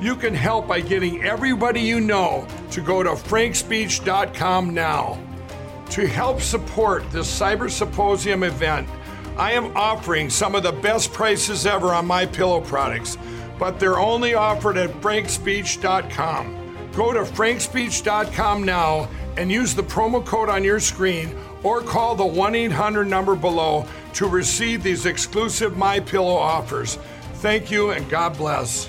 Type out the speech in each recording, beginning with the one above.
You can help by getting everybody you know to go to frankspeech.com now. To help support this Cyber Symposium event, I am offering some of the best prices ever on my pillow products, but they're only offered at frankspeech.com. Go to frankspeech.com now and use the promo code on your screen or call the 1-800 number below to receive these exclusive my pillow offers. Thank you and God bless.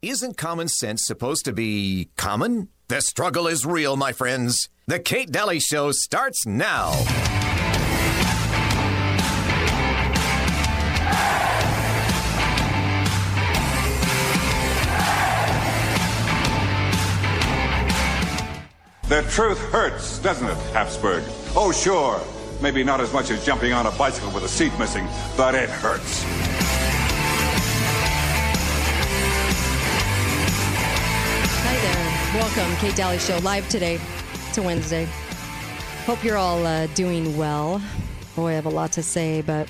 Isn't common sense supposed to be common? The struggle is real, my friends. The Kate Dalley Show starts now. The truth hurts, doesn't it, Habsburg? Oh, sure. Maybe not as much as jumping on a bicycle with a seat missing, but it hurts. Welcome, Kate Dalley Show, live today. A Wednesday. Hope you're all uh, doing well. Boy, I have a lot to say, but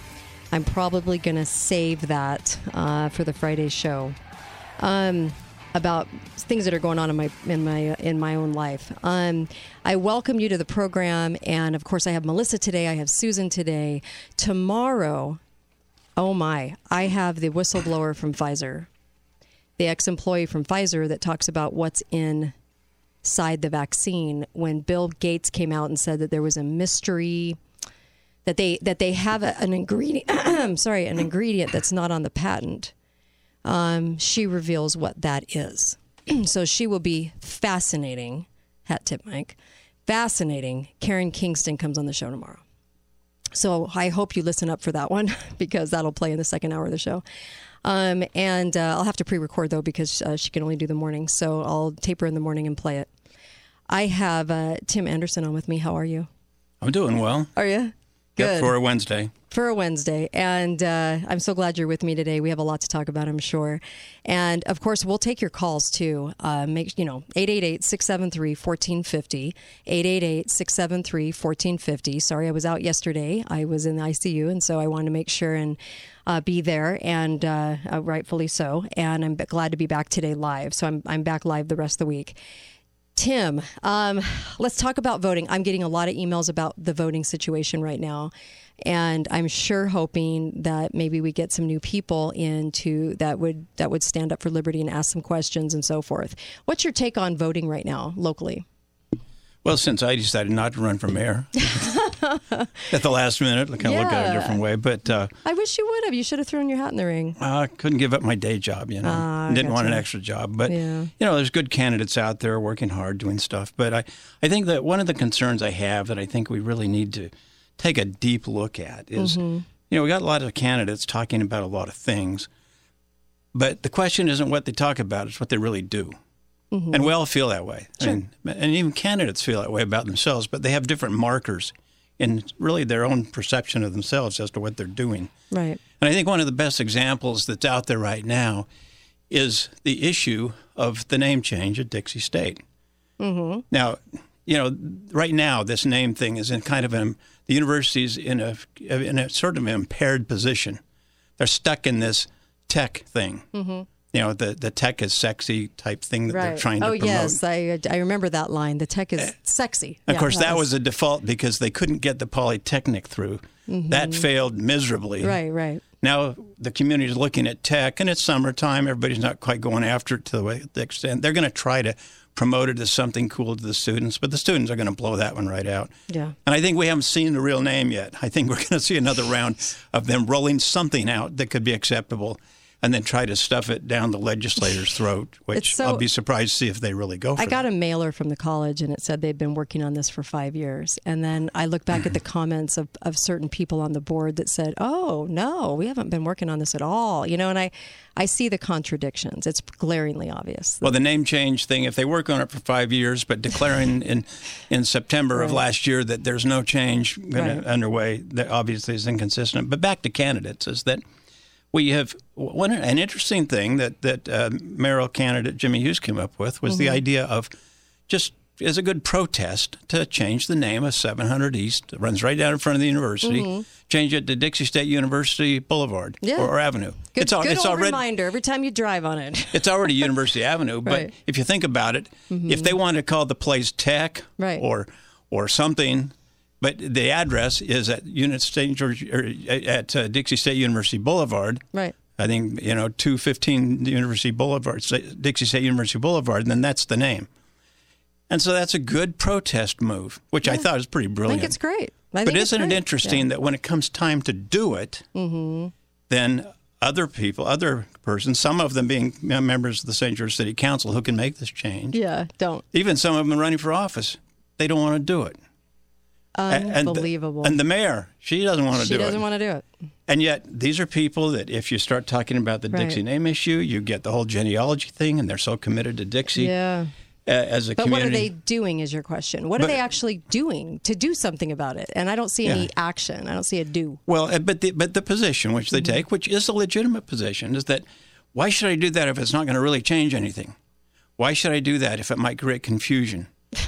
I'm probably going to save that uh, for the Friday show. Um, about things that are going on in my in my in my own life. Um, I welcome you to the program, and of course, I have Melissa today. I have Susan today. Tomorrow, oh my, I have the whistleblower from Pfizer the ex-employee from Pfizer that talks about what's inside the vaccine when Bill Gates came out and said that there was a mystery that they that they have a, an ingredient sorry an ingredient that's not on the patent. Um, she reveals what that is. So she will be fascinating hat tip Mike fascinating. Karen Kingston comes on the show tomorrow. So I hope you listen up for that one because that'll play in the second hour of the show. Um, and uh, I'll have to pre-record though because uh, she can only do the morning, so I'll tape her in the morning and play it. I have uh, Tim Anderson on with me. How are you? I'm doing well. Are you? Yep, for a Wednesday. For a Wednesday. And uh, I'm so glad you're with me today. We have a lot to talk about, I'm sure. And of course, we'll take your calls too. Uh, make, you know, 888 673 1450. 888 673 1450. Sorry, I was out yesterday. I was in the ICU, and so I wanted to make sure and uh, be there, and uh, uh, rightfully so. And I'm glad to be back today live. So I'm, I'm back live the rest of the week. Tim, um, let's talk about voting. I'm getting a lot of emails about the voting situation right now, and I'm sure hoping that maybe we get some new people into that would that would stand up for liberty and ask some questions and so forth. What's your take on voting right now locally? Well, since I decided not to run for mayor at the last minute, I kind of look at it a different way. But uh, I wish you would have. You should have thrown your hat in the ring. I couldn't give up my day job, you know. Ah, I Didn't want an extra job. But, Yeah. you know, there's good candidates out there working hard, doing stuff. But I, I think that one of the concerns I have that I think we really need to take a deep look at is, Mm-hmm. you know, we got a lot of candidates talking about a lot of things. But the question isn't what they talk about, it's what they really do. Mm-hmm. And we all feel that way. I mean, and even candidates feel that way about themselves, but they have different markers in really their own perception of themselves as to what they're doing. Right. And I think one of the best examples that's out there right now is the issue of the name change at Dixie State. Mm-hmm. Now, you know, right now this name thing is in kind of a the university's in a in a sort of impaired position. They're stuck in this tech thing. Mm-hmm. You know, the the tech is sexy type thing that they're trying to oh promote. yes, I I remember that line. The tech is sexy. Of Yeah, course, that was a default because they couldn't get the Polytechnic through. That failed miserably. Mm-hmm. right. Right. Now the community is looking at tech, and it's summertime. Everybody's not quite going after it to the, way, the extent they're going to try to promote it as something cool to the students, but the students are going to blow that one right out. Yeah. And I think we haven't seen the real name yet. I think we're going to see another round of them rolling something out that could be acceptable and then try to stuff it down the legislator's throat, which so- I'll be surprised to see if they really go for it. I got that. a mailer from the college and it said they'd been working on this for five years. And then I look back at the comments of, of certain people on the board that said, oh, no, we haven't been working on this at all. You know, and I, I see the contradictions. It's glaringly obvious. Well, the name change thing, if they work on it for five years, but declaring in in September of last year that there's no change gonna, Right. underway, that obviously is inconsistent. But back to candidates, is that we have one an interesting thing that that uh, mayoral candidate Jimmy Hughes came up with was Mm-hmm. the idea of just as a good protest to change the name of 700 East, it runs right down in front of the university, change it to Dixie State University Boulevard Mm-hmm. Yeah. or, or Avenue. Good, it's al- good it's old already reminder every time you drive on it. it's already University Avenue, but Right. Mm-hmm. if you think about it, if they wanted to call the place Tech Right. or or something, but the address is at Unit State George or at uh, Dixie State University Boulevard. Right. I think you know two fifteen University Boulevard, Dixie State University Boulevard, and then that's the name. And so that's a good protest move, which I thought was pretty brilliant. I think it's great. I But think isn't it great. interesting Yeah. Mm-hmm. that when it comes time to do it, then other people, other persons, some of them being members of the St. George City Council who can make this change, Yeah, don't. even some of them running for office, they don't want to do it. A- and the- And the, mayor, she doesn't want to do it. she doesn't want to do it. and yet, these are people that if you start talking about the Right. Dixie name issue, you get the whole genealogy thing, and they're so committed to Dixie Yeah. as a But what community. are they doing is your question. What are they actually doing to do something about it? And I don't see any Yeah. action. I don't see a do. Well, uh, but the, but the position which they take, which is a legitimate position, is that why should I do that if it's not going to really change anything? Why should I do that if it might create confusion?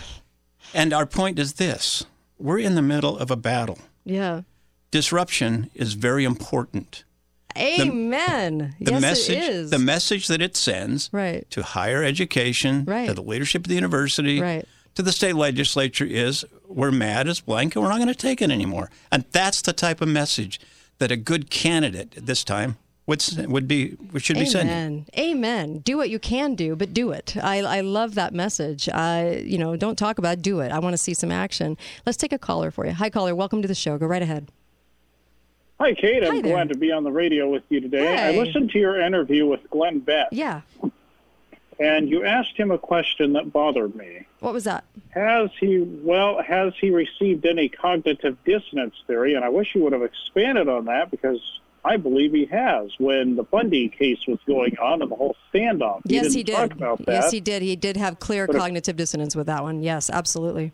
and our point is this we're in the middle of a battle. Yeah. Disruption is very important. Amen. The yes, message, it is. the message that it sends Right. to higher education, Right. to the leadership of the university, Right. to the state legislature is we're mad as blank and we're not going to take it anymore. And that's the type of message that a good candidate at this time would would be what should be sending. Amen. Amen. Do what you can do, but do it. I, I love that message. I, you know, don't talk about it, do it. I want to see some action. Let's take a caller for you. Hi, caller. Welcome to the show. Go right ahead. Hi, Kate. Hi I'm there. glad to be on the radio with you today. I listened to your interview with Glenn Beck, Yeah. and you asked him a question that bothered me. What was that? Has he, well, has he received any cognitive dissonance theory? And I wish you would have expanded on that because I believe he has. When the Bundy case was going on and the whole standoff, yes, he did. talk about that. Yes, he did. He did have clear But if- cognitive dissonance with that one. Yes, absolutely.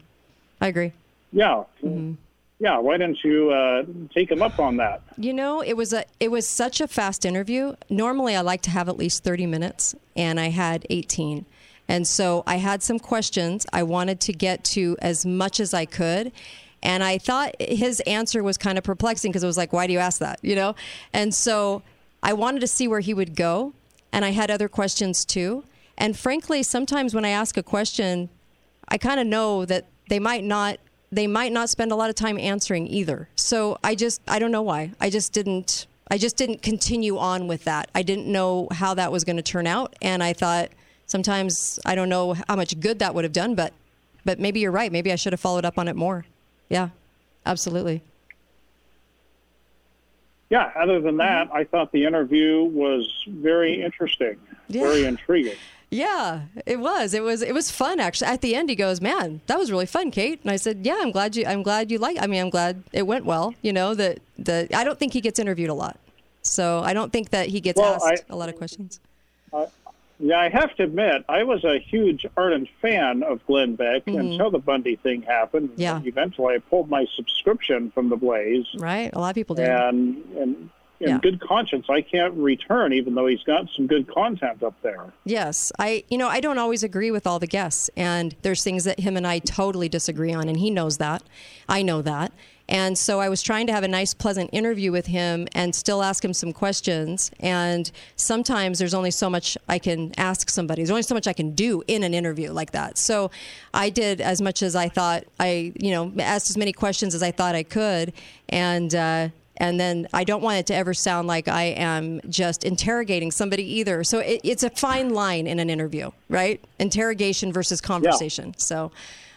I agree. Yeah, Mm-hmm. yeah. Why didn't you uh, take him up on that? You know, it was a it was such a fast interview. Normally, I like to have at least thirty minutes, and I had eighteen, and so I had some questions. I wanted to get to as much as I could, and I thought his answer was kind of perplexing because it was like, "Why do you ask that?" You know, and so I wanted to see where he would go, and I had other questions too. And frankly, sometimes when I ask a question, I kind of know that they might not they might not spend a lot of time answering either. So I just I don't know why. I just didn't I just didn't continue on with that. I didn't know how that was going to turn out and I thought sometimes I don't know how much good that would have done, but but maybe you're right. Maybe I should have followed up on it more. Yeah. Absolutely. Yeah. Other than that, mm-hmm. I thought the interview was very interesting, Yeah. very intriguing. Yeah, it was. It was. It was fun actually. At the end, he goes, "Man, that was really fun, Kate." And I said, "Yeah, I'm glad you. I'm glad you like. I mean, I'm glad it went well. You know, that the. I don't think he gets interviewed a lot, so I don't think that he gets Well, asked I- a lot of questions. Yeah, I have to admit, I was a huge ardent fan of Glenn Beck Mm-hmm. until the Bundy thing happened. Yeah. Eventually, I pulled my subscription from the Blaze, Right? A lot of people did. and and in Yeah. good conscience, I can't return, even though he's got some good content up there. Yes, I you know I don't always agree with all the guests, and there's things that him and I totally disagree on, and he knows that. I know that, and so I was trying to have a nice, pleasant interview with him, and still ask him some questions. And sometimes there's only so much I can ask somebody. There's only so much I can do in an interview like that. So I did as much as I thought I you know asked as many questions as I thought I could, and. Uh, And then I don't want it to ever sound like I am just interrogating somebody either. So it, it's a fine line in an interview, right? Interrogation versus conversation. So.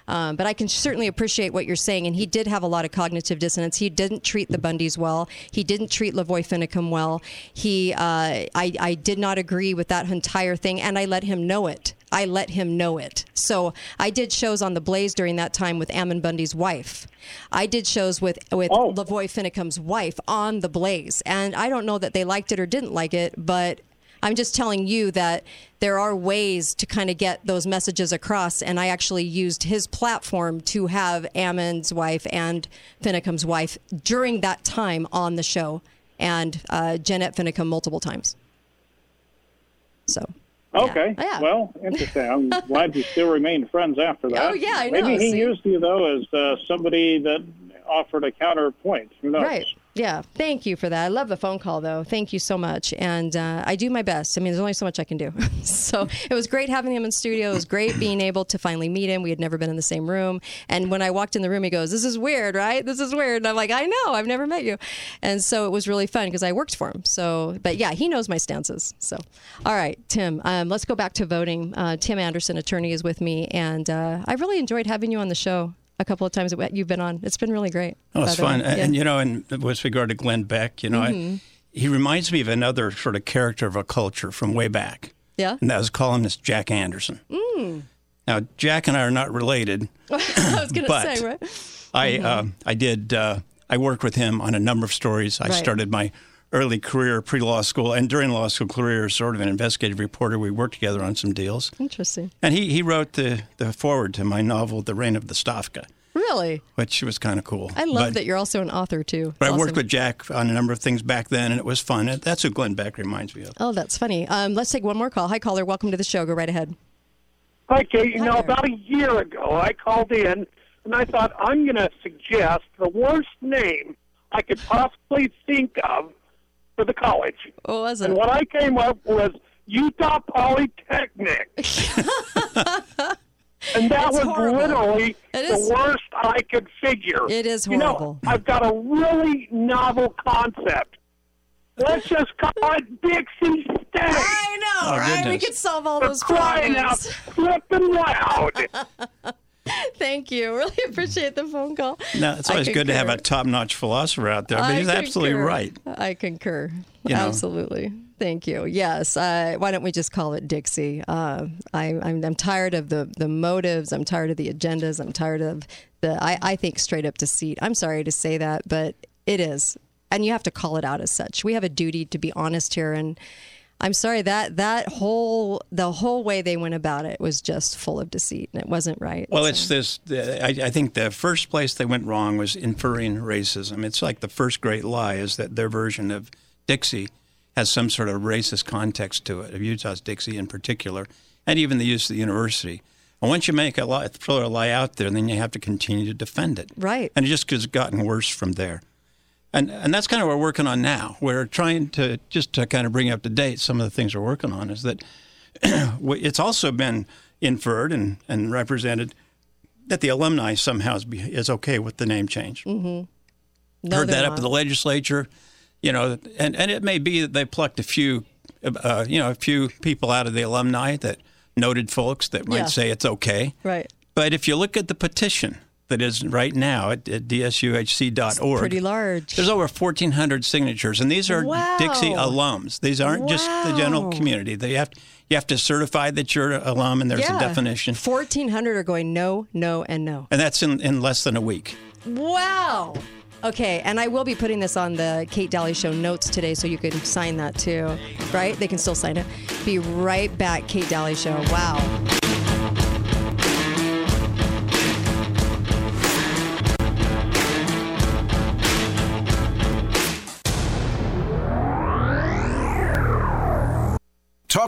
Um, but I can certainly appreciate what you're saying. And he did have a lot of cognitive dissonance. He didn't treat the Bundys well. He didn't treat Lavoy Finicum well. He, uh, I, I did not agree with that entire thing, and I let him know it. I let him know it. So I did shows on the Blaze during that time with Ammon Bundy's wife. I did shows with with Oh. Lavoy Finicum's wife on the Blaze, and I don't know that they liked it or didn't like it, but I'm just telling you that there are ways to kind of get those messages across, and I actually used his platform to have Ammon's wife and Finicum's wife during that time on the show, and uh, Jeanette multiple times. So. yeah. Okay. Yeah. Well, interesting. I'm glad you still remain friends after that. Oh, yeah, I know. Maybe he See? used you though as uh, somebody that offered a counterpoint. Who knows? Right. Yeah. Thank you for that. I love the phone call, though. Thank you so much. And uh, I do my best. I mean, there's only so much I can do. so it was great having him in studio. It was great being able to finally meet him. We had never been in the same room. And when I walked in the room, he goes, This is weird, right? This is weird. And I'm like, I know. I've never met you. And so it was really fun because I worked for him. So, but yeah, he knows my stances. So, all right, Tim, um, let's go back to voting. Uh, Tim Anderson, attorney, is with me. And uh, I really enjoyed having you on the show. A couple of times that you've been on, it's been really great. Oh, it's fun. Yeah. And, you know, and with regard to Glenn Beck, you know, Mm-hmm. I, he reminds me of another sort of character of a culture from way back. Yeah? And that was columnist Jack Anderson. Mm. Now, Jack and I are not related. I was going to But- say, right? I uh, I did uh, I worked with him on a number of stories. I Right. started my early career pre law school and during law school career as sort of an investigative reporter. We worked together on some deals, Interesting. and he he wrote the the forward to my novel The Reign of the Stavka, Really? which was kind of cool. I love But- that you're also an author, too. But It's I worked with Jack on a number of things back then, and it was fun. That's who Glenn Beck reminds me of. Oh, that's funny. Um, let's take one more call. Hi, caller. Welcome to the show. Go right ahead. Hi, Kate. You Hi know, there. about a year ago, I called in and I thought I'm going to suggest the worst name I could possibly think of for the college. What was And what I came up was Utah Polytechnic. and that It's was horrible. literally It the is- worst I could figure. It is You know, horrible. I've got a really novel concept. Let's just call it Dixie State. I know, Oh, right? We goodness. could solve all For those crying out problems. flipping loud. Thank you. Really appreciate the phone call. No, it's always good to have a top-notch philosopher out there. But I he's absolutely right. I concur. You know. Absolutely. Thank you. Yes. Uh, why don't we just call it Dixie? Uh, I, I'm, I'm tired of the, the motives. I'm tired of the agendas. I'm tired of the, I, I think, straight up deceit. I'm sorry to say that, but it is. And you have to call it out as such. We have a duty to be honest here. And I'm sorry that that whole, the whole way they went about it was just full of deceit and it wasn't right. Well, So- it's this. I, I think the first place they went wrong was inferring racism. It's like the first great lie is that their version of Dixie has some sort of racist context to it, of Utah's Dixie in particular, and even the use of the university. And once you make a lie, throw a lie out there, then you have to continue to defend it. Right. And it just has gotten worse from there. And and that's kind of what we're working on now. We're trying to just to kind of bring up to date some of the things we're working on. Is that it's also been inferred and, and represented that the alumni somehow is, be- is okay with the name change. no, Heard that up in the legislature, you know, and, and it may be that they plucked a few, uh, you know, a few people out of the alumni that noted folks that might Yeah. say it's okay. Right. But if you look at the petition that is right now at, at dsuhc.org, Pretty large. there's over 1,400 signatures, and these are Wow. Dixie alums. These aren't just the general community. They have you have to certify that you're an alum, and there's a definition, 1,400 are going no, no, and no. and that's in, in less than a week. Wow. Okay, and I will be putting this on the Kate Dalley Show notes today, so you can sign that too, right? They can still sign it. Be right back, Kate Dalley Show. Wow.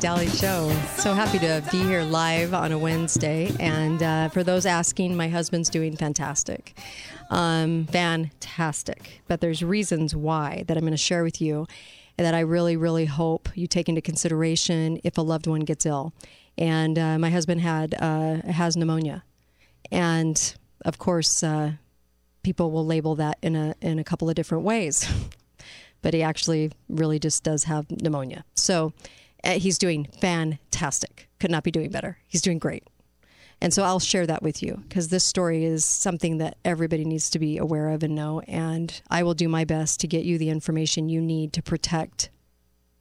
Dalley Show. So happy to be here live on a Wednesday. And uh, for those asking, my husband's doing fantastic. Um, fantastic. But there's reasons why that I'm going to share with you that I really, really hope you take into consideration if a loved one gets ill. And uh, my husband had uh, has pneumonia, and of course, uh, people will label that in a in a couple of different ways. but he actually really just does have pneumonia. So he's doing fantastic. Could not be doing better. He's doing great. And so I'll share that with you because this story is something that everybody needs to be aware of and know. And I will do my best to get you the information you need to protect.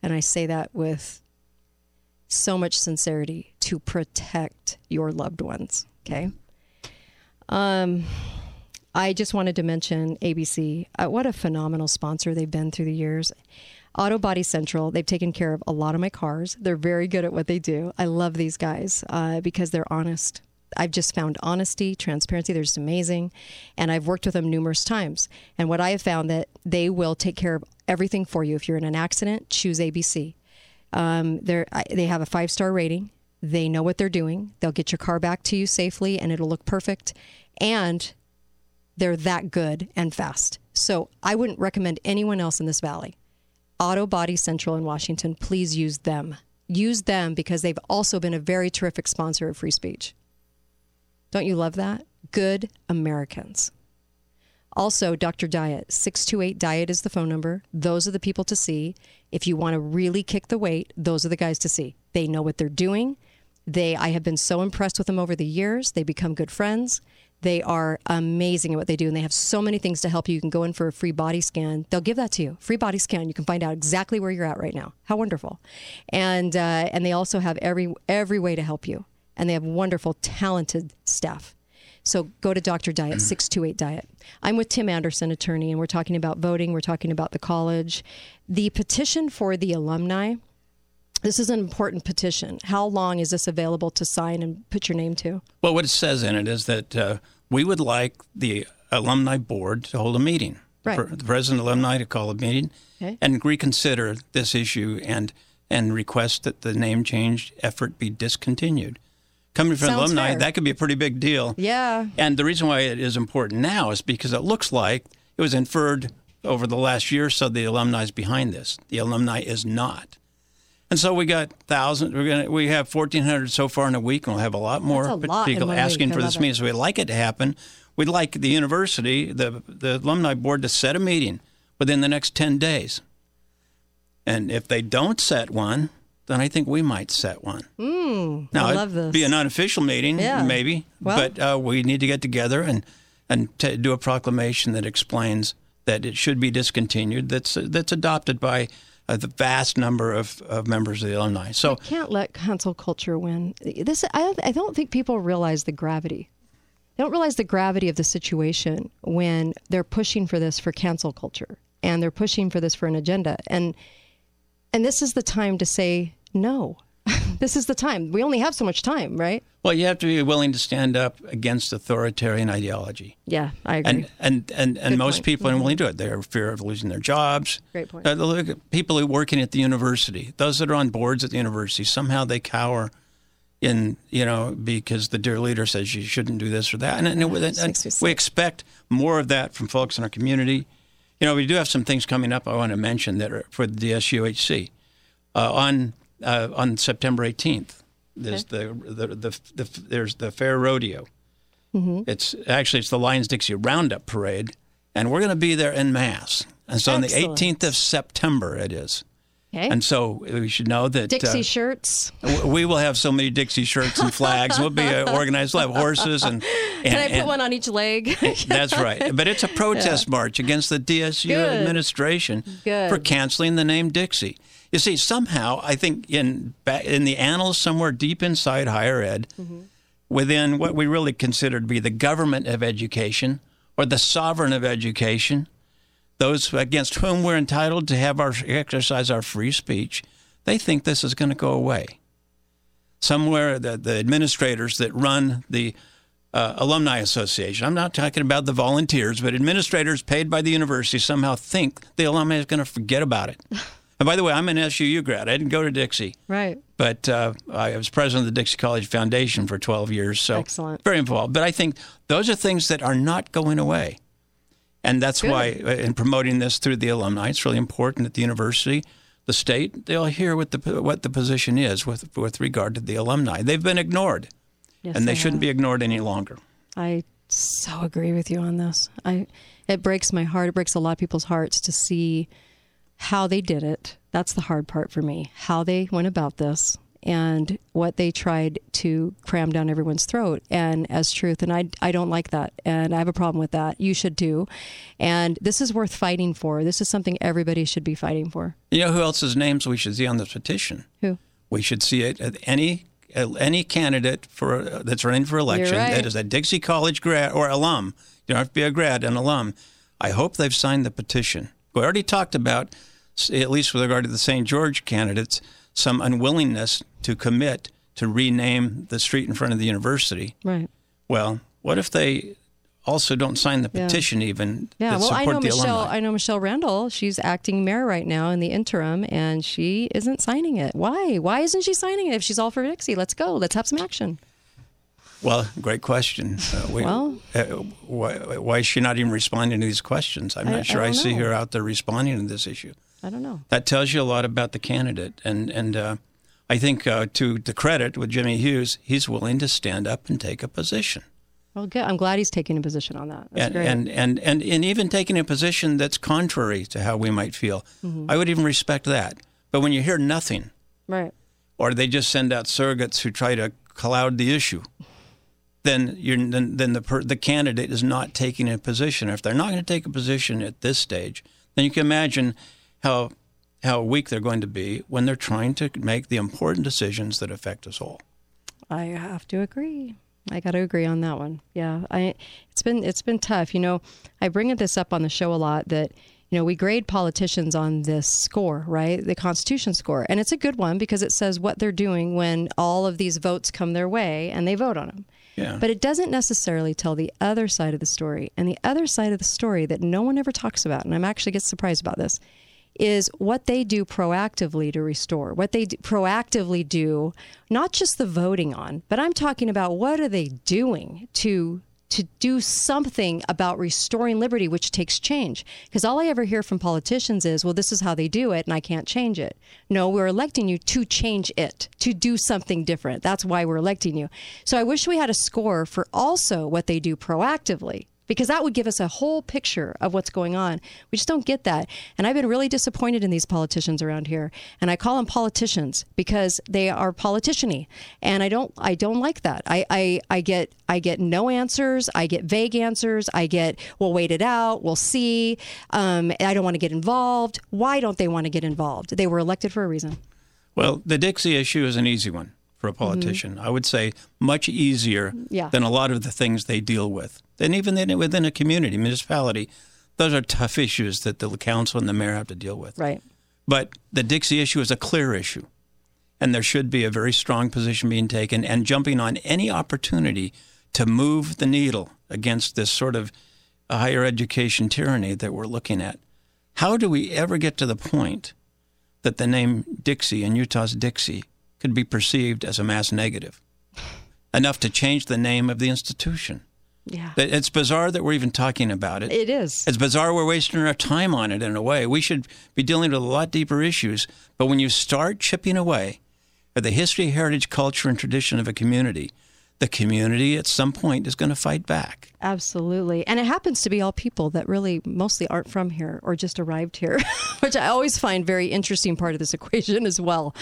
And I say that with so much sincerity to protect your loved ones. Okay. Um, I just wanted to mention ABC. Uh, what a phenomenal sponsor they've been through the years. Auto Body Central, they've taken care of a lot of my cars. They're very good at what they do. I love these guys uh, because they're honest. I've just found honesty, transparency. They're just amazing. And I've worked with them numerous times. And what I have found that they will take care of everything for you. If you're in an accident, choose ABC. Um, they're, they have a five star rating. They know what they're doing. They'll get your car back to you safely and it'll look perfect. And they're that good and fast. So I wouldn't recommend anyone else in this valley. Auto Body Central in Washington, please use them. Use them because they've also been a very terrific sponsor of free speech. Don't you love that? Good Americans. Also, Dr. Diet, 628 Diet is the phone number. Those are the people to see. If you want to really kick the weight, those are the guys to see. They know what they're doing. They I have been so impressed with them over the years. They become good friends. They are amazing at what they do, and they have so many things to help you. You can go in for a free body scan. They'll give that to you, free body scan. You can find out exactly where you're at right now. How wonderful! And uh, and they also have every every way to help you, and they have wonderful, talented staff. So go to Dr. Diet, 628 Diet. I'm with Tim Anderson, attorney, and we're talking about voting. We're talking about the college. The petition for the alumni, this is an important petition. How long is this available to sign and put your name to? Well, what it says in it is that uh, we would like the alumni board to hold a meeting. Right. The president alumni to call a meeting Okay. and reconsider this issue and and request that the name change effort be discontinued. Coming from Sounds alumni, fair. that could be a pretty big deal. Yeah. And the reason why it is important now is because it looks like it was inferred over the last year or so the alumni is behind this. The alumni is not. And so we got thousands. We're gonna we have fourteen hundred so far in a week, and we'll have a lot more a lot people asking for this it. meeting. So we'd like it to happen. We'd like the university, the the alumni board, to set a meeting within the next ten days. And if they don't set one, then I think we might set one. Mm, Now, I love this. be an unofficial meeting, Yeah. maybe, Well- but uh, we need to get together and and to do a proclamation that explains that it should be discontinued. That's that's adopted by uh, the vast number of, of members of the alumni. So we can't let cancel culture win. This I, I don't think people realize the gravity. They don't realize the gravity of the situation when they're pushing for this for cancel culture and they're pushing for this for an agenda. And and this is the time to say no. this is the time. We only have so much time, right? well, you have to be willing to stand up against authoritarian ideology. Yeah, I agree. And and and, and Good most point. people aren't willing to do it. They're fear of losing their jobs. Great point. Uh, people who are working at the university. Those that are on boards at the university somehow they cower in you know because the dear leader says you shouldn't do this or that, and, and, and makes me sick. we expect more of that from folks in our community. You know, we do have some things coming up. I want to mention that are for the DSUHC uh, on uh, on September 18th. There's the, the, the the there's the fair rodeo. Mm-hmm. It's actually it's the Lions Dixie Roundup Parade, and we're going to be there in mass. And so on the 18th of September it is. okay. And so we should know that Dixie uh, shirts. we will have so many Dixie shirts and flags. We'll be uh, organized. We'll have horses and. and Can I put and- one on each leg? That's right. But it's a protest march against the DSU Good. administration Good. for canceling the name Dixie. You see, somehow I think in in the annals somewhere deep inside higher ed, Mm-hmm. within what we really consider to be the government of education or the sovereign of education, those against whom we're entitled to have our exercise our free speech, they think this is going to go away. Somewhere, the, the administrators that run the uh, alumni association. I'm not talking about the volunteers, but administrators paid by the university somehow think the alumni is going to forget about it. And by the way, I'm an SUU grad. I didn't go to Dixie, Right. but uh, I was president of the Dixie College Foundation for 12 years. So Excellent. very involved. But I think those are things that are not going away. And that's Good. why, uh, in promoting this through the alumni, it's really important that the university, the state, they'll hear what the what the position is with with regard to the alumni. They've been ignored, Yes, and they I shouldn't be ignored any longer. I so agree with you on this. I it breaks my heart. It breaks a lot of people's hearts to see how they did it. That's the hard part for me. How they went about this and what they tried to cram down everyone's throat and as truth and I I don't like that and I have a problem with that. You should too. And this is worth fighting for. This is something everybody should be fighting for. You know who else's names we should see on this petition? Who? We should see it at any any candidate for that's running for election right. that is a Dixie College grad or alum. You don't have to be a grad, an alum. I hope they've signed the petition. We already talked about, at least with regard to the St. George candidates, some unwillingness to commit to rename the street in front of the university. Right. Well, what if they also don't sign the Yeah. petition even Yeah, well, I know the Michelle. alumni? I know Michelle Randall. She's acting mayor right now in the interim, and she isn't signing it. Why? Why isn't she signing it? If she's all for Dixie, let's go. Let's have some action. Well, great question. Uh, we, Well- uh, why, why is she not even responding to these questions? I'm I- not sure I I, see her out there responding to this issue. I don't know. That tells you a lot about the candidate. And, and uh, I think uh, to the credit with Jimmy Hughes, he's willing to stand up and take a position. Well, good. I'm glad he's taking a position on that. That's and, great. and, and, and, and even taking a position that's contrary to how we might feel. Mm-hmm. I would even respect that. But when you hear nothing, right. or they just send out surrogates who try to cloud the issue, then you're then, then the per, the candidate is not taking a position. If they're not going to take a position at this stage, then you can imagine how how weak they're going to be when they're trying to make the important decisions that affect us all. I have to agree. I got to agree on that one. Yeah, I it's been it's been tough. You know, I bring this up on the show a lot that you know we grade politicians on this score, right? The Constitution score, and it's a good one because it says what they're doing when all of these votes come their way and they vote on them. Yeah. But it doesn't necessarily tell the other side of the story. And the other side of the story that no one ever talks about, and I'm actually get surprised about this, is what they do proactively to restore. What they d- proactively do, not just the voting on, but I'm talking about what are they doing to to do something about restoring liberty, which takes change. Because all I ever hear from politicians is, well, this is how they do it, and I can't change it. No, we're electing you to change it, to do something different. That's why we're electing you. So I wish we had a score for also what they do proactively because that would give us a whole picture of what's going on. We just don't get that. And I've been really disappointed in these politicians around here. And I call them politicians because they are politiciany. And I don't I don't like that. I, I, I get I get no answers. I get vague answers. I get we'll wait it out. We'll see. Um, I don't want to get involved. Why don't they want to get involved? They were elected for a reason. Well, the Dixie issue is an easy one for a politician. I would say much easier Mm-hmm. Yeah. than a lot of the things they deal with. And even then within a community, municipality, those are tough issues that the council and the mayor have to deal with. Right. But the Dixie issue is a clear issue. And there should be a very strong position being taken and jumping on any opportunity to move the needle against this sort of higher education tyranny that we're looking at. How do we ever get to the point that the name Dixie and Utah's Dixie could be perceived as a mass negative? Enough to change the name of the institution. Yeah. It's bizarre that we're even talking about it. It is. It's bizarre we're wasting our time on it in a way. We should be dealing with a lot deeper issues. But when you start chipping away at the history, heritage, culture, and tradition of a community, the community at some point is going to fight back. Absolutely. And it happens to be all people that really mostly aren't from here or just arrived here, which I always find very interesting part of this equation as well.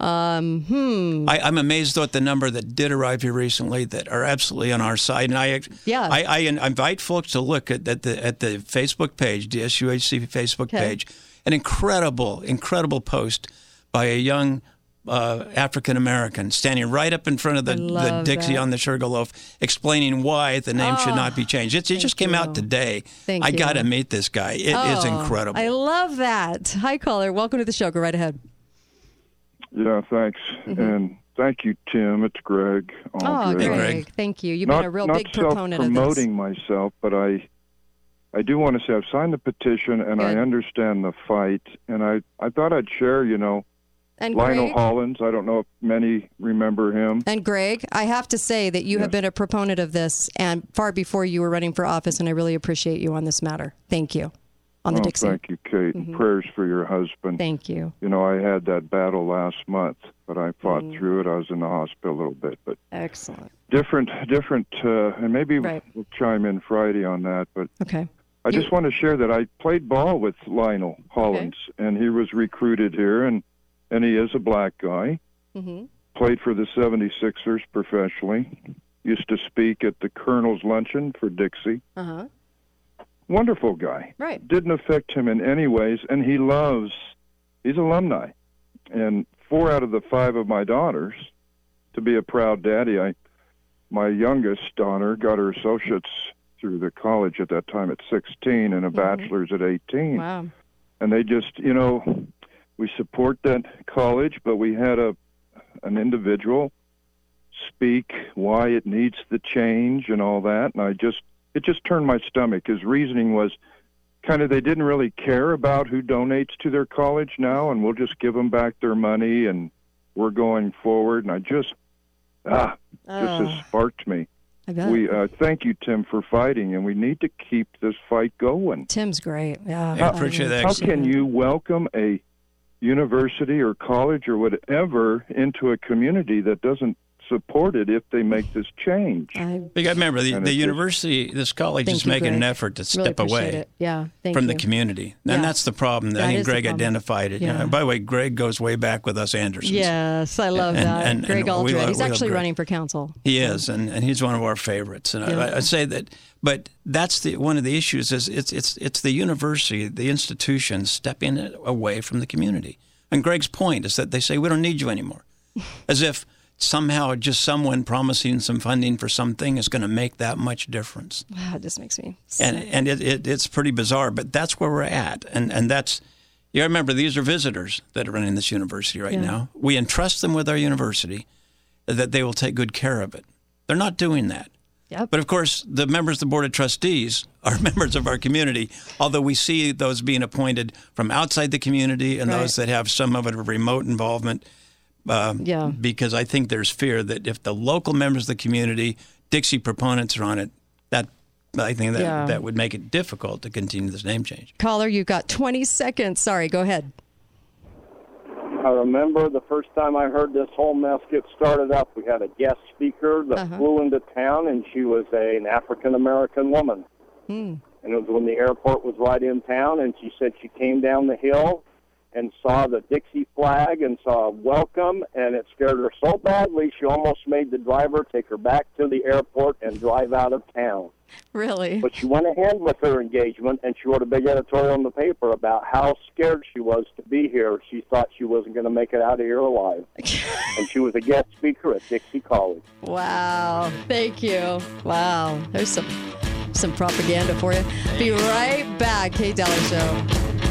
Um, hmm. I, I'm amazed though at the number that did arrive here recently that are absolutely on our side. And I, Yeah. I, I invite folks to look at, at the at the Facebook page, the SUHC Facebook Okay. page, an incredible, incredible post by a young uh, African American standing right up in front of the, the Dixie that. on the Sugarloaf, explaining why the name should not be changed. It's, it just came you. out today. Thank I got to meet this guy. It is Oh, incredible. I love that. Hi, caller. Welcome to the show. Go right ahead. Yeah, thanks. Mm-hmm. And thank you, Tim. It's Greg. Oh, Greg. Greg. Greg. Thank you. You've not, been a real big proponent of this. self-promoting myself, but I I do want to say I've signed the petition and I understand the fight. And I, I thought I'd share, you know, And Lionel Greg, Hollins. I don't know if many remember him. and Greg, I have to say that you have been a proponent of this and far before you were running for office, and I really appreciate you on this matter. Thank you. On the oh, Dixie. thank you, Kate. and Prayers for your husband. Thank you. You know, I had that battle last month, but I fought Mm. through it. I was in the hospital a little bit, but Excellent. different, different, uh, and maybe Right. we'll chime in Friday on that. But Okay. I just want to share that I played ball with Lionel Hollins, and he was recruited here, and and he is a black guy. hmm Played for the 76ers professionally. Used to speak at the Colonel's Luncheon for Dixie. Uh huh. Wonderful guy. Right. Didn't affect him in any ways, and he loves. He's alumni, and four out of the five of my daughters, to be a proud daddy. I, my youngest daughter got her associates through the college at that time at 16 and a mm-hmm. bachelor's at 18 Wow. and they just you know we support that college but we had a an individual speak why it needs the change and all that and i just it just turned my stomach his reasoning was kind of they didn't really care about who donates to their college now and we'll just give them back their money and we're going forward and i just ah just Oh. has sparked me we uh, thank you tim for fighting and we need to keep this fight going Tim's great. Yeah. I appreciate that. how can you welcome a university or college or whatever into a community that doesn't support it if they make this change? I But you remember, the, the it's just- university, this college is you, making an effort to step appreciate away it. Yeah. Thank from you. the community. Yeah. And that's the problem. That I think Greg identified it. Yeah. By the way, Greg goes way back with us Andersons. Yes, I love And- that. and- Greg and we Aldred. love- He's actually Greg. running for council. He is, and, and he's one of our favorites. And Yeah. I, I say that, but that's the one of the issues is it's it's it's the university, the institution stepping away from the community. And Greg's point is that they say we don't need you anymore, as if somehow just someone promising some funding for something is going to make that much difference. Wow, it just makes me. And sick. and it, it it's pretty bizarre, but that's where we're at, and and that's. You remember, these are visitors that are running this university right Yeah. now. We entrust them with our university, that they will take good care of it. They're not doing that. Yep. But of course, the members of the board of trustees are members of our community, although we see those being appointed from outside the community and those that have some of a remote involvement. Uh, Yeah. Because I think there's fear that if the local members of the community, Dixie proponents are on it, that I think that Yeah. that would make it difficult to continue this name change. Caller, you've got 20 seconds. Sorry, go ahead. I remember the first time I heard this whole mess get started up. We had a guest speaker that Uh-huh. flew into town, and she was a, an African American woman. Hmm. And it was when the airport was right in town, and she said she came down the hill and saw the Dixie flag and saw welcome, and it scared her so badly she almost made the driver take her back to the airport and drive out of town. Really? But she went ahead with her engagement, and she wrote a big editorial in the paper about how scared she was to be here. She thought she wasn't going to make it out of here alive. and she was a guest speaker at Dixie College. Wow. Thank you. Wow. There's some some propaganda for you. Be right back. Kate Dalley Show.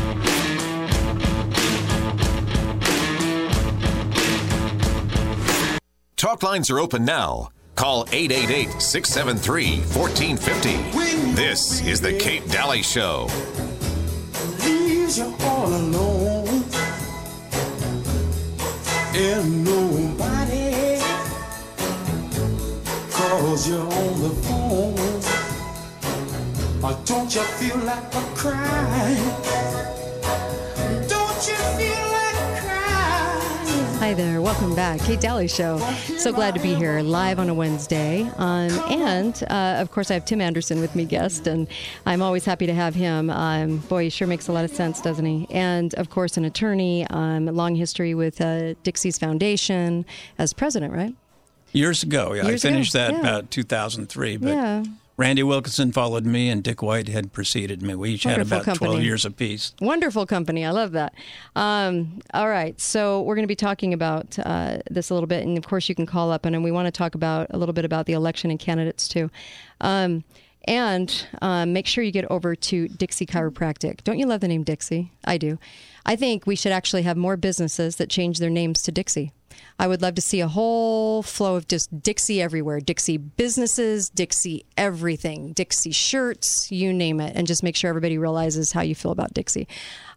Talk lines are open now. Call 888 673 1450. This is The Kate Dalley Show. leaves you all alone and nobody calls you on the phone. Or don't you feel like a crying? Hi there. Welcome back. Kate Dalley Show. So glad to be here live on a Wednesday. Um, and uh, of course, I have Tim Anderson with me, guest, and I'm always happy to have him. Um, boy, he sure makes a lot of sense, doesn't he? And of course, an attorney, um, long history with uh, Dixie's Foundation as president, right? Years ago, yeah, Years I finished ago, that yeah. about 2003. But Yeah. Randy Wilkinson followed me, and Dick White had preceded me. We each had Wonderful about 12 company. years apiece. Wonderful company. I love that. Um, all right. So we're going to be talking about uh, this a little bit. And of course, you can call up and, and we want to talk about a little bit about the election and candidates too. Um, and um, make sure you get over to Dixie Chiropractic. Don't you love the name Dixie? I do. I think we should actually have more businesses that change their names to Dixie. I would love to see a whole flow of just Dixie everywhere Dixie businesses, Dixie everything, Dixie shirts, you name it, and just make sure everybody realizes how you feel about Dixie.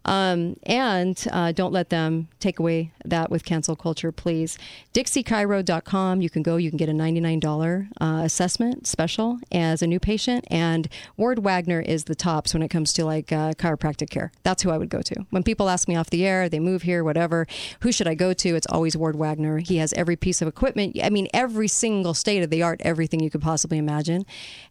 Um, and uh, don't let them take away that with cancel culture, please. DixieChiro.com. You can go, you can get a $99 uh, assessment special as a new patient. And Ward Wagner is the tops when it comes to like uh, chiropractic care. That's who I would go to. When people ask me off the air, they move here, whatever, who should I go to? It's always Ward Wagner. He has every piece of equipment. I mean, every single state of the art, everything you could possibly imagine.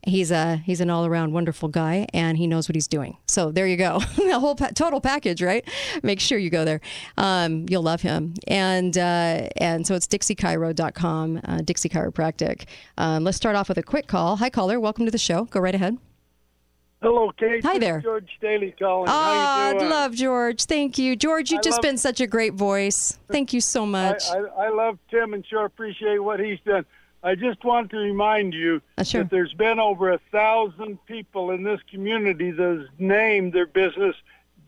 He's a he's an all around wonderful guy, and he knows what he's doing. So there you go, the whole pa- total package, right? Make sure you go there. Um, you'll love him, and uh, and so it's DixieChiro.com, uh, Dixie Chiropractic. Um, let's start off with a quick call. Hi, caller. Welcome to the show. Go right ahead. Hello, Kate. Hi there. George Daly calling. Oh, I love George. Thank you, George. You've I just love- been such a great voice. Thank you so much. I, I, I love Tim and sure appreciate what he's done. I just want to remind you Uh, sure. that there's been over a thousand people in this community that has named their business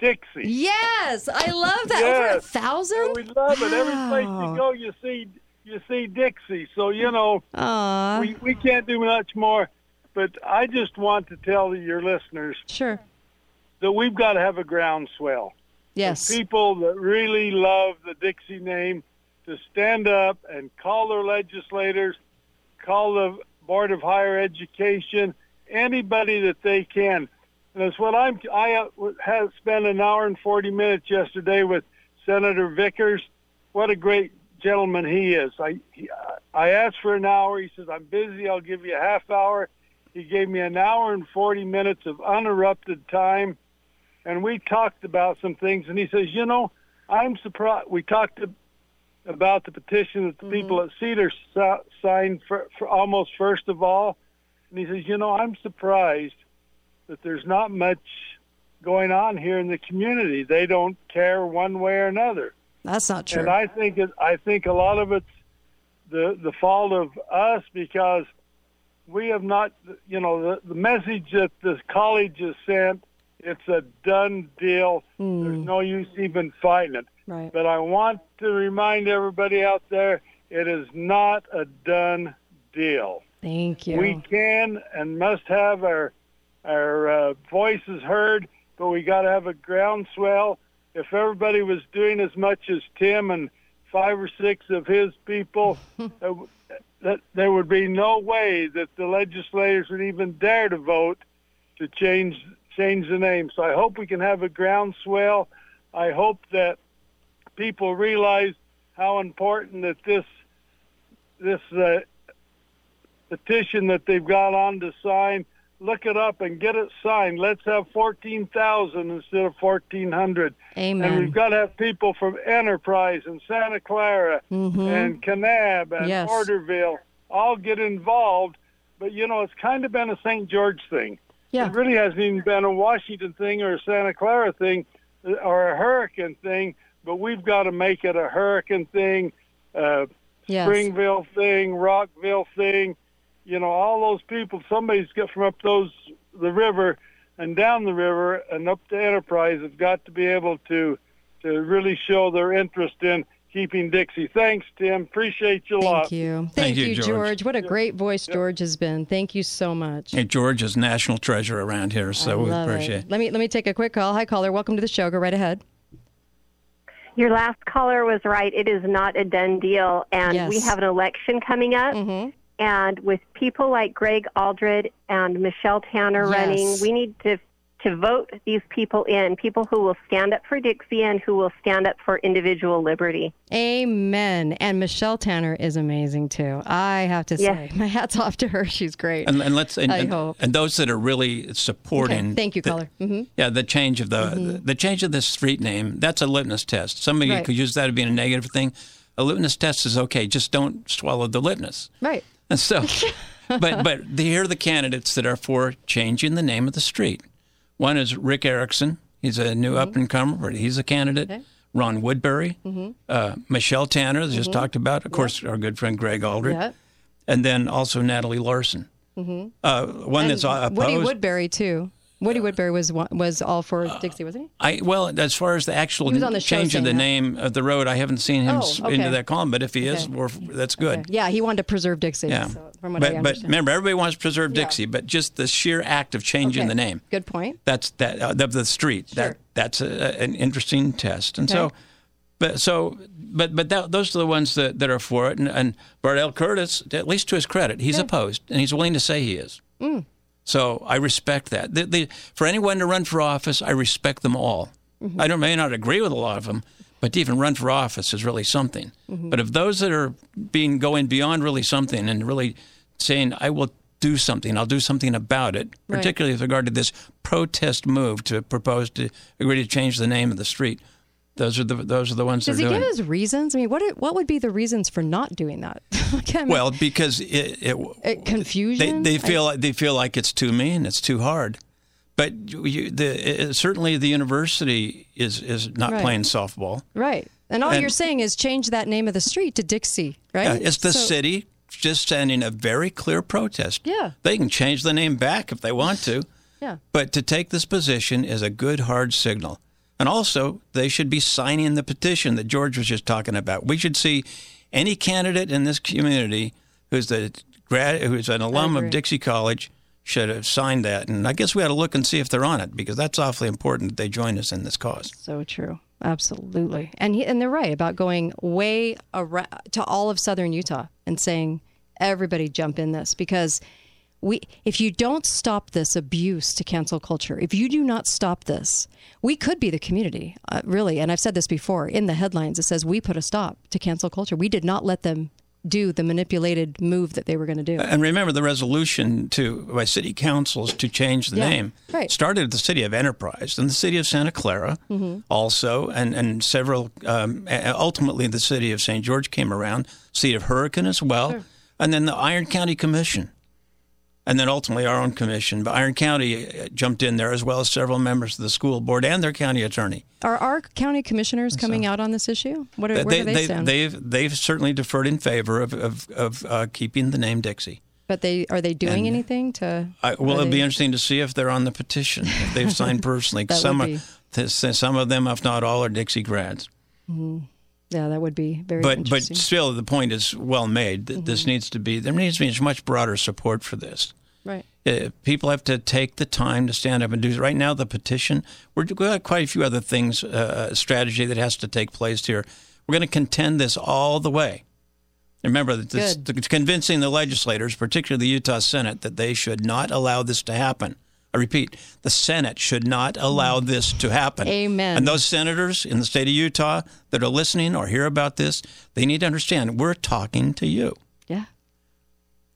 Dixie. Yes, I love that. Over a thousand. And we love it. Every place you go, you see you see Dixie. So you know we we can't do much more. But I just want to tell your listeners Sure. that we've got to have a groundswell. Yes. people that really love the Dixie name to stand up and call their legislators, call the Board of Higher Education, anybody that they can. And that's what I'm. I uh, have spent an hour and forty minutes yesterday with Senator Vickers. What a great gentleman he is. I he, I asked for an hour. He says I'm busy. I'll give you a half hour. He gave me an hour and forty minutes of uninterrupted time and we talked about some things and he says you know i'm surprised we talked about the petition that the people at cedar signed for, for almost first of all and he says you know i'm surprised that there's not much going on here in the community they don't care one way or another That's not true. and I think it, I think a lot of it's the the fault of us because we have not, you know, the, the message that the college has sent. It's a done deal. Hmm. There's no use even fighting it. Right. But I want to remind everybody out there, it is not a done deal. Thank you. We can and must have our our uh, is heard, but we got to have a groundswell. If everybody was doing as much as Tim and five or six of his people, uh, that there would be no way that the legislators would even dare to vote to change change the name. So I hope we can have a groundswell. I hope that people realize how important that this this uh, petition that they've got on to sign. Look it up and get it signed. Let's have fourteen thousand instead of fourteen hundred. Amen. And we've got to have people from Enterprise and Santa Clara and Kanab and Yes. Orderville all get involved. But you know, it's kind of been a St. George thing. Yeah. It really hasn't even been a Washington thing or a Santa Clara thing uh, or a Hurricane thing. But we've got to make it a Hurricane thing, uh, Yes. Springville thing, Rockville thing. You know, all those people. Somebody's got from up those the river and down the river and up to Enterprise have got to be able to to really show their interest in keeping Dixie. Thanks, Tim. Appreciate you a lot. Thank you. Thank, Thank you, you, George. George. What a great voice George has been. Thank you so much. Hey, George is national treasure around here, so we Love it. appreciate it. Let me let me take a quick call. Hi, caller. Welcome to the show. Go right ahead. Your last caller was right. It is not a done deal. And we have an election coming up. Mm-hmm. And with people like Greg Aldred and Michelle Tanner Yes. running, we need to to vote these people in, people who will stand up for Dixie and who will stand up for individual liberty. Amen. And Michelle Tanner is amazing too. I have to say, Yes. my hats off to her. She's great. And, and let's and, I and, hope. and those that are really supporting. Okay, thank you, the- caller. Mhm. Yeah, the change of the, the the change of the street name. That's a litmus test. Somebody Right. could use that to be a negative thing. A litmus test is okay. Just don't swallow the litmus. Right. And so, but but here are the candidates that are for changing the name of the street. One is Rick Erickson. He's a new up and comer, but he's a candidate. Mm-hmm. Okay. Ron Woodbury, uh, Michelle Tanner, just talked about. Of course, our good friend Greg Aldred, Mm-hmm. And then also Natalie Larson. Uh, one that's opposed. Woody Woodbury too. Woody Woodbury was was all for Dixie, wasn't he? I well, as far as the actual He the change of the that. name of the road, I haven't seen him Oh, okay. into that column. But if he is, Okay. we're, that's good. Yeah, he wanted to preserve Dixie. Yeah, so, from what I but but remember, everybody wants to preserve Yeah. Dixie, but just the sheer act of changing Okay. the name. Good point. That's that uh, of the street. That that's a, an interesting test, and so, but so, but but that, those are the ones that, that are for it. And, and Bart L. Curtis, at least to his credit, he's opposed, and he's willing to say he is. Mm. So I respect that. The, the, for anyone to run for office, I respect them all. Mm-hmm. I don't may not agree with a lot of them, but to even run for office is really something. Mhm. But if those that are being going beyond really something and really saying, "I will do something. I'll do something about it," Right. particularly with regard to this protest move to propose to agree to change the name of the street, those are the those are the ones Does he give us reasons? I mean, what what would be the reasons for not doing that? Like, I mean, well, because it, it they, confusion. they I- feel like they feel like it's too mean, it's too hard. But you, the, uh, certainly the university is is not Right. playing softball. right, and all and- you're saying is change that name of the street to Dixie, right? Yeah, it's the So- city just sending a very clear protest. Yeah. They can change the name back if they want to, Yeah. but to take this position is a good hard signal. And also, they should be signing the petition that George was just talking about. We should see any candidate in this community who's the grad, who's an alum of. Dixie College should have signed that. And I guess we ought to look and see if they're on it because that's awfully important that they join us in this cause. So true. Absolutely. And he, and they're right about going way around to all of southern Utah and saying everybody jump in this because we if you don't stop this abuse to cancel culture, if you do not stop this, we could be the community, uh, really. And I've said this before in the headlines it says we put a stop to cancel culture. We did not let them do the manipulated move that they were going to do. And remember, the resolution to by city councils to change the Yeah, name right. started at the city of Enterprise and the city of Santa Clara Mhm. also, and and several. Um, ultimately, the city of St. George came around, city of Hurricane as well, Sure. and then the Iron County Commission, and then ultimately our own commission. But Iron County uh, jumped in there as well as several members of the school board and their county attorney. Are our county commissioners coming out on this issue? What are, do they, stand? have they've certainly deferred in favor of of, of uh, keeping the name Dixie. but they are they doing And- anything to? I, well, are it'd be interesting to see if they're on the petition, if they've signed personally. Some, are- some of them, if not all, are Dixie grads. Mhm. Yeah, that would be very But but still, the point is well made. That This needs to be there needs to be much broader support for this. right. Uh, people have to take the time to stand up and do. Right now, the petition. We're we've got quite a few other things, uh, strategy that has to take place here. We're going to contend this all the way. Remember that this, convincing the legislators, particularly the Utah Senate, that they should not allow this to happen. I repeat, the Senate should not allow this to happen. Amen. And those senators in the state of Utah that are listening or hear about this, they need to understand we're talking to you. Yeah.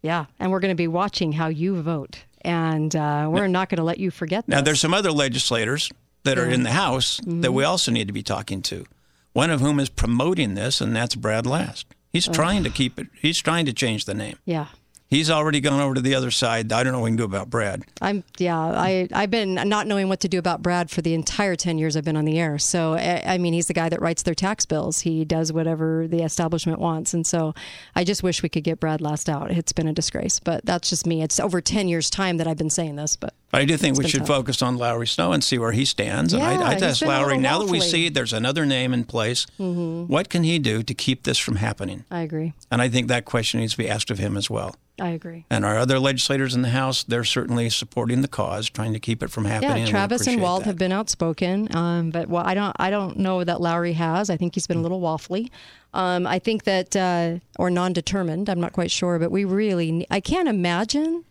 Yeah, and we're going to be watching how you vote, and uh, we're not going to let you forget. That. Now, there's some other legislators that are in the House that we also need to be talking to. One of whom is promoting this, and that's Brad Last. He's Ugh. trying to keep it. He's trying to change the name. Yeah. He's already gone over to the other side. I don't know what we can do about Brad. I'm yeah I I've been not knowing what to do about Brad for the entire ten years I've been on the air. So I, I mean he's the guy that writes their tax bills. He does whatever the establishment wants, and so I just wish we could get Brad Last out. It's been a disgrace, but that's just me. It's over ten years time that I've been saying this, but I do think we should tough. focus on Lowry Snow and see where he stands. And Yeah, I, I'd he's ask been a Lowry now that we see there's another name in place, Mhm. what can he do to keep this from happening? I agree. And I think that question needs to be asked of him as well. I agree. And our other legislators in the House, they're certainly supporting the cause, trying to keep it from happening. Yeah, Travis and appreciate Walt that. have been outspoken, um, but well, I don't. I don't know that Lowry has. I think he's been a little waffly. Um, I think that uh, or non-determined. I'm not quite sure, but we really, I can't imagine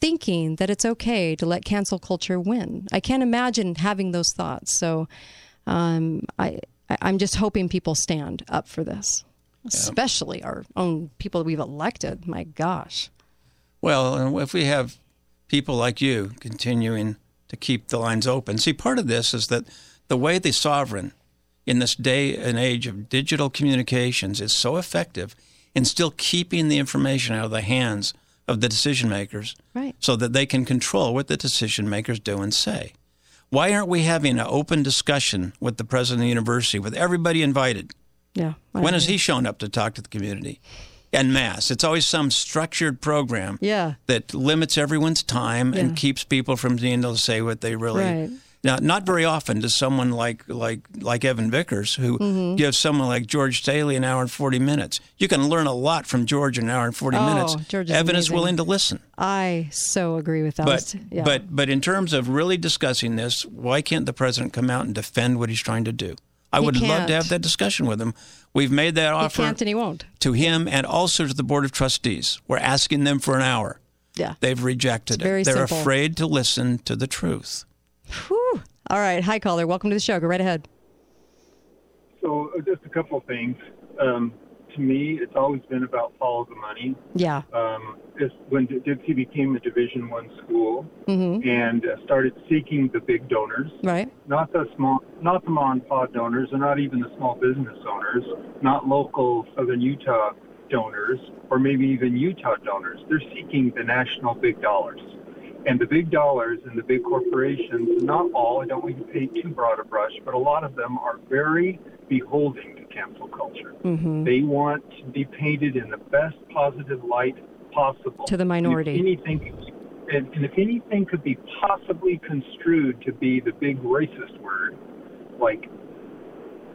thinking that it's okay to let cancel culture win. I can't imagine having those thoughts. So, um. I- I'm just hoping people stand up for this, especially our own people that we've elected. My gosh. Well, if we have people like you continuing to keep the lines open, see, part of this is that the way the sovereign in this day and age of digital communications is so effective in still keeping the information out of the hands of the decision makers Right. so that they can control what the decision makers do and say. Why aren't we having an open discussion with the president of the university, with everybody invited? Yeah. I When has he shown up to talk to the community? en masse. It's always some structured program Yeah. that limits everyone's time Yeah. and keeps people from being able to say what they really. Right. Now, not very often does someone like like like Evan Vickers, who Mhm. gives someone like George Staley an hour and forty minutes. You can learn a lot from George in an hour and forty Oh, minutes. George is Evan is willing to listen. I so agree with that. But yeah. but but in terms of really discussing this, why can't the president come out and defend what he's trying to do? I He would love can't. to have that discussion with him. We've made that he offer can't and he won't. to him and also to the board of trustees. We're asking them for an hour. Yeah. They've rejected It's very it. They're simple. afraid to listen to the truth. Whew. All right. Hi, caller. Welcome to the show. Go right ahead. So uh, just a couple of things. Um, to me, it's always been about follow the money. Yeah. Um, when D- Dixie became a Division One school Mm-hmm. and uh, started seeking the big donors, Right. not the small, not the mom and pop donors, or not even the small business owners, not local Southern Utah donors, or maybe even Utah donors. They're seeking the national big dollars. And the big dollars and the big corporations, not all, I don't want to paint too broad a brush, but a lot of them are very beholden to cancel culture. Mm-hmm. They want to be painted in the best positive light possible. To the minority. And if anything, and, and if anything could be possibly construed to be the big racist word, like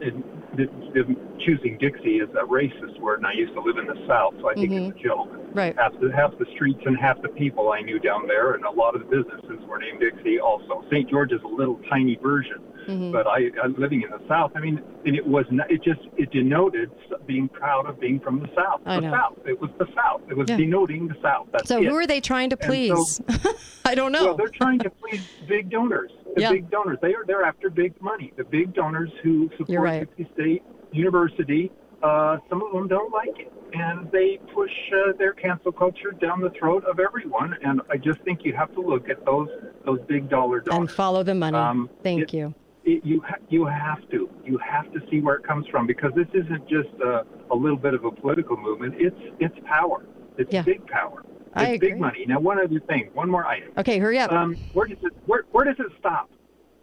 it, the, the, choosing Dixie is a racist word, and I used to live in the South, so I think it's a joke. Right. Half the, half the streets and half the people I knew down there, and a lot of the businesses were named Dixie also. St. George is a little tiny version, Mhm. but I, I'm living in the South. I mean, and it was not, it just it denoted being proud of being from the South. I the know. South. It was the South. It was Yeah. denoting the South. That's So it. who are they trying to please? so- I don't know. well, they're trying to please big donors. The Yeah. big donors. They are they're after big money. The big donors who support You're right. Dixie State University. Uh, some of them don't like it, and they push uh, their cancel culture down the throat of everyone. And I just think you have to look at those those big dollar donors. and follow the money. Um, Thank it- you. It, you ha- you have to you have to see where it comes from because this isn't just a, a little bit of a political movement. It's it's power. It's Yeah. big power. It's I agree. big money. Now, one other thing, one more item. Okay, hurry up. Um, where does it where, where does it stop?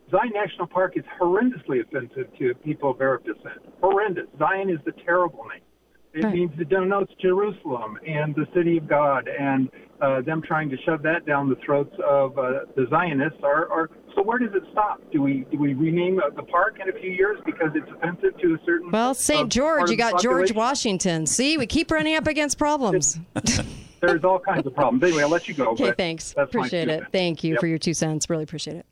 Zion National Park is horrendously offensive to people of Arab descent. Horrendous. Zion is the terrible name. It Right. means it denotes Jerusalem and the city of God, and uh, them trying to shove that down the throats of uh, the Zionists are, are. So where does it stop? Do we do we rename uh, the park in a few years because it's offensive to a certain? well, St. George, you got George? Washington. See, we keep running up against problems. There's all kinds of problems. Anyway, I'll let you go. Okay, thanks. Appreciate it. Thank you Yep. for your two cents. Really appreciate it.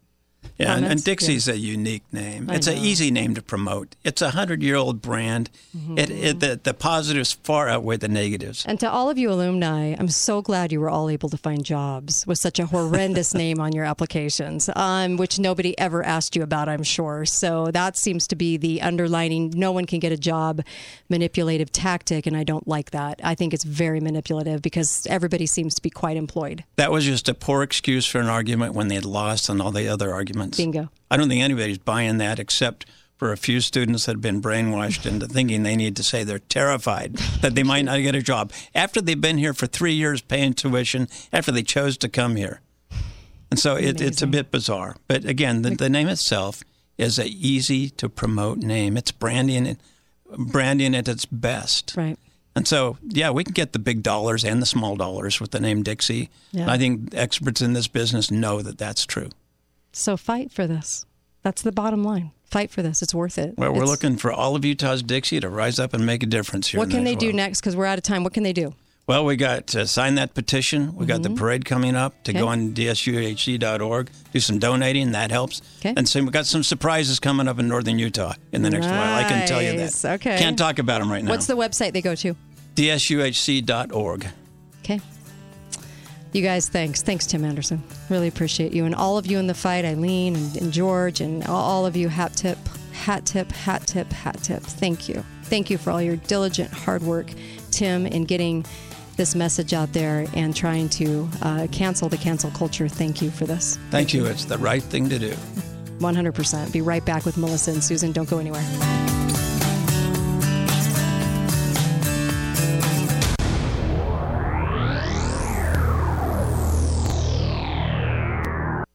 Yeah, and, and? Dixie's a unique name. I It's an easy name to promote. It's a hundred-year-old brand. Mm-hmm. It, it, the, the positives far outweigh the negatives. And to all of you alumni, I'm so glad you were all able to find jobs with such a horrendous name on your applications, um, which nobody ever asked you about, I'm sure. So that seems to be the underlining no one can get a job manipulative tactic, and I don't like that. I think it's very manipulative because everybody seems to be quite employed. That was just a poor excuse for an argument when they had lost on all the other arguments. Bingo. I don't think anybody's buying that except for a few students that have been brainwashed into thinking they need to say they're terrified that they might not get a job after they've been here for three years paying tuition, after they chose to come here. And so it, it's a bit bizarre. But again, the, the name itself is a easy to promote name. It's branding it, branding at its best. Right. And so, yeah, we can get the big dollars and the small dollars with the name Dixie. Yeah. I think experts in this business know that that's true. So fight for this. That's the bottom line. Fight for this. It's worth it. Well, we're It's- looking for all of Utah's Dixie to rise up and make a difference here. What can they do next? Because we're out of time. What can they do? Well, we got to sign that petition. We got the parade coming up to go Mm-hmm. Okay. on dsuhc.org, do some donating. That helps. Okay. And so we got some surprises coming up in northern Utah in the next while. I can tell you that. Okay. Can't talk about them right now. What's the website they go to? dsuhc.org. You guys, thanks. Thanks, Tim Anderson. Really appreciate you. And all of you in the fight, Eileen and, and George, and all, all of you, hat tip, hat tip, hat tip, hat tip. Thank you. Thank you for all your diligent hard work, Tim, in getting this message out there and trying to uh, cancel the cancel culture. Thank you for this. Thank you. It's the right thing to do. 100%. Be right back with Melissa and Susan. Don't go anywhere.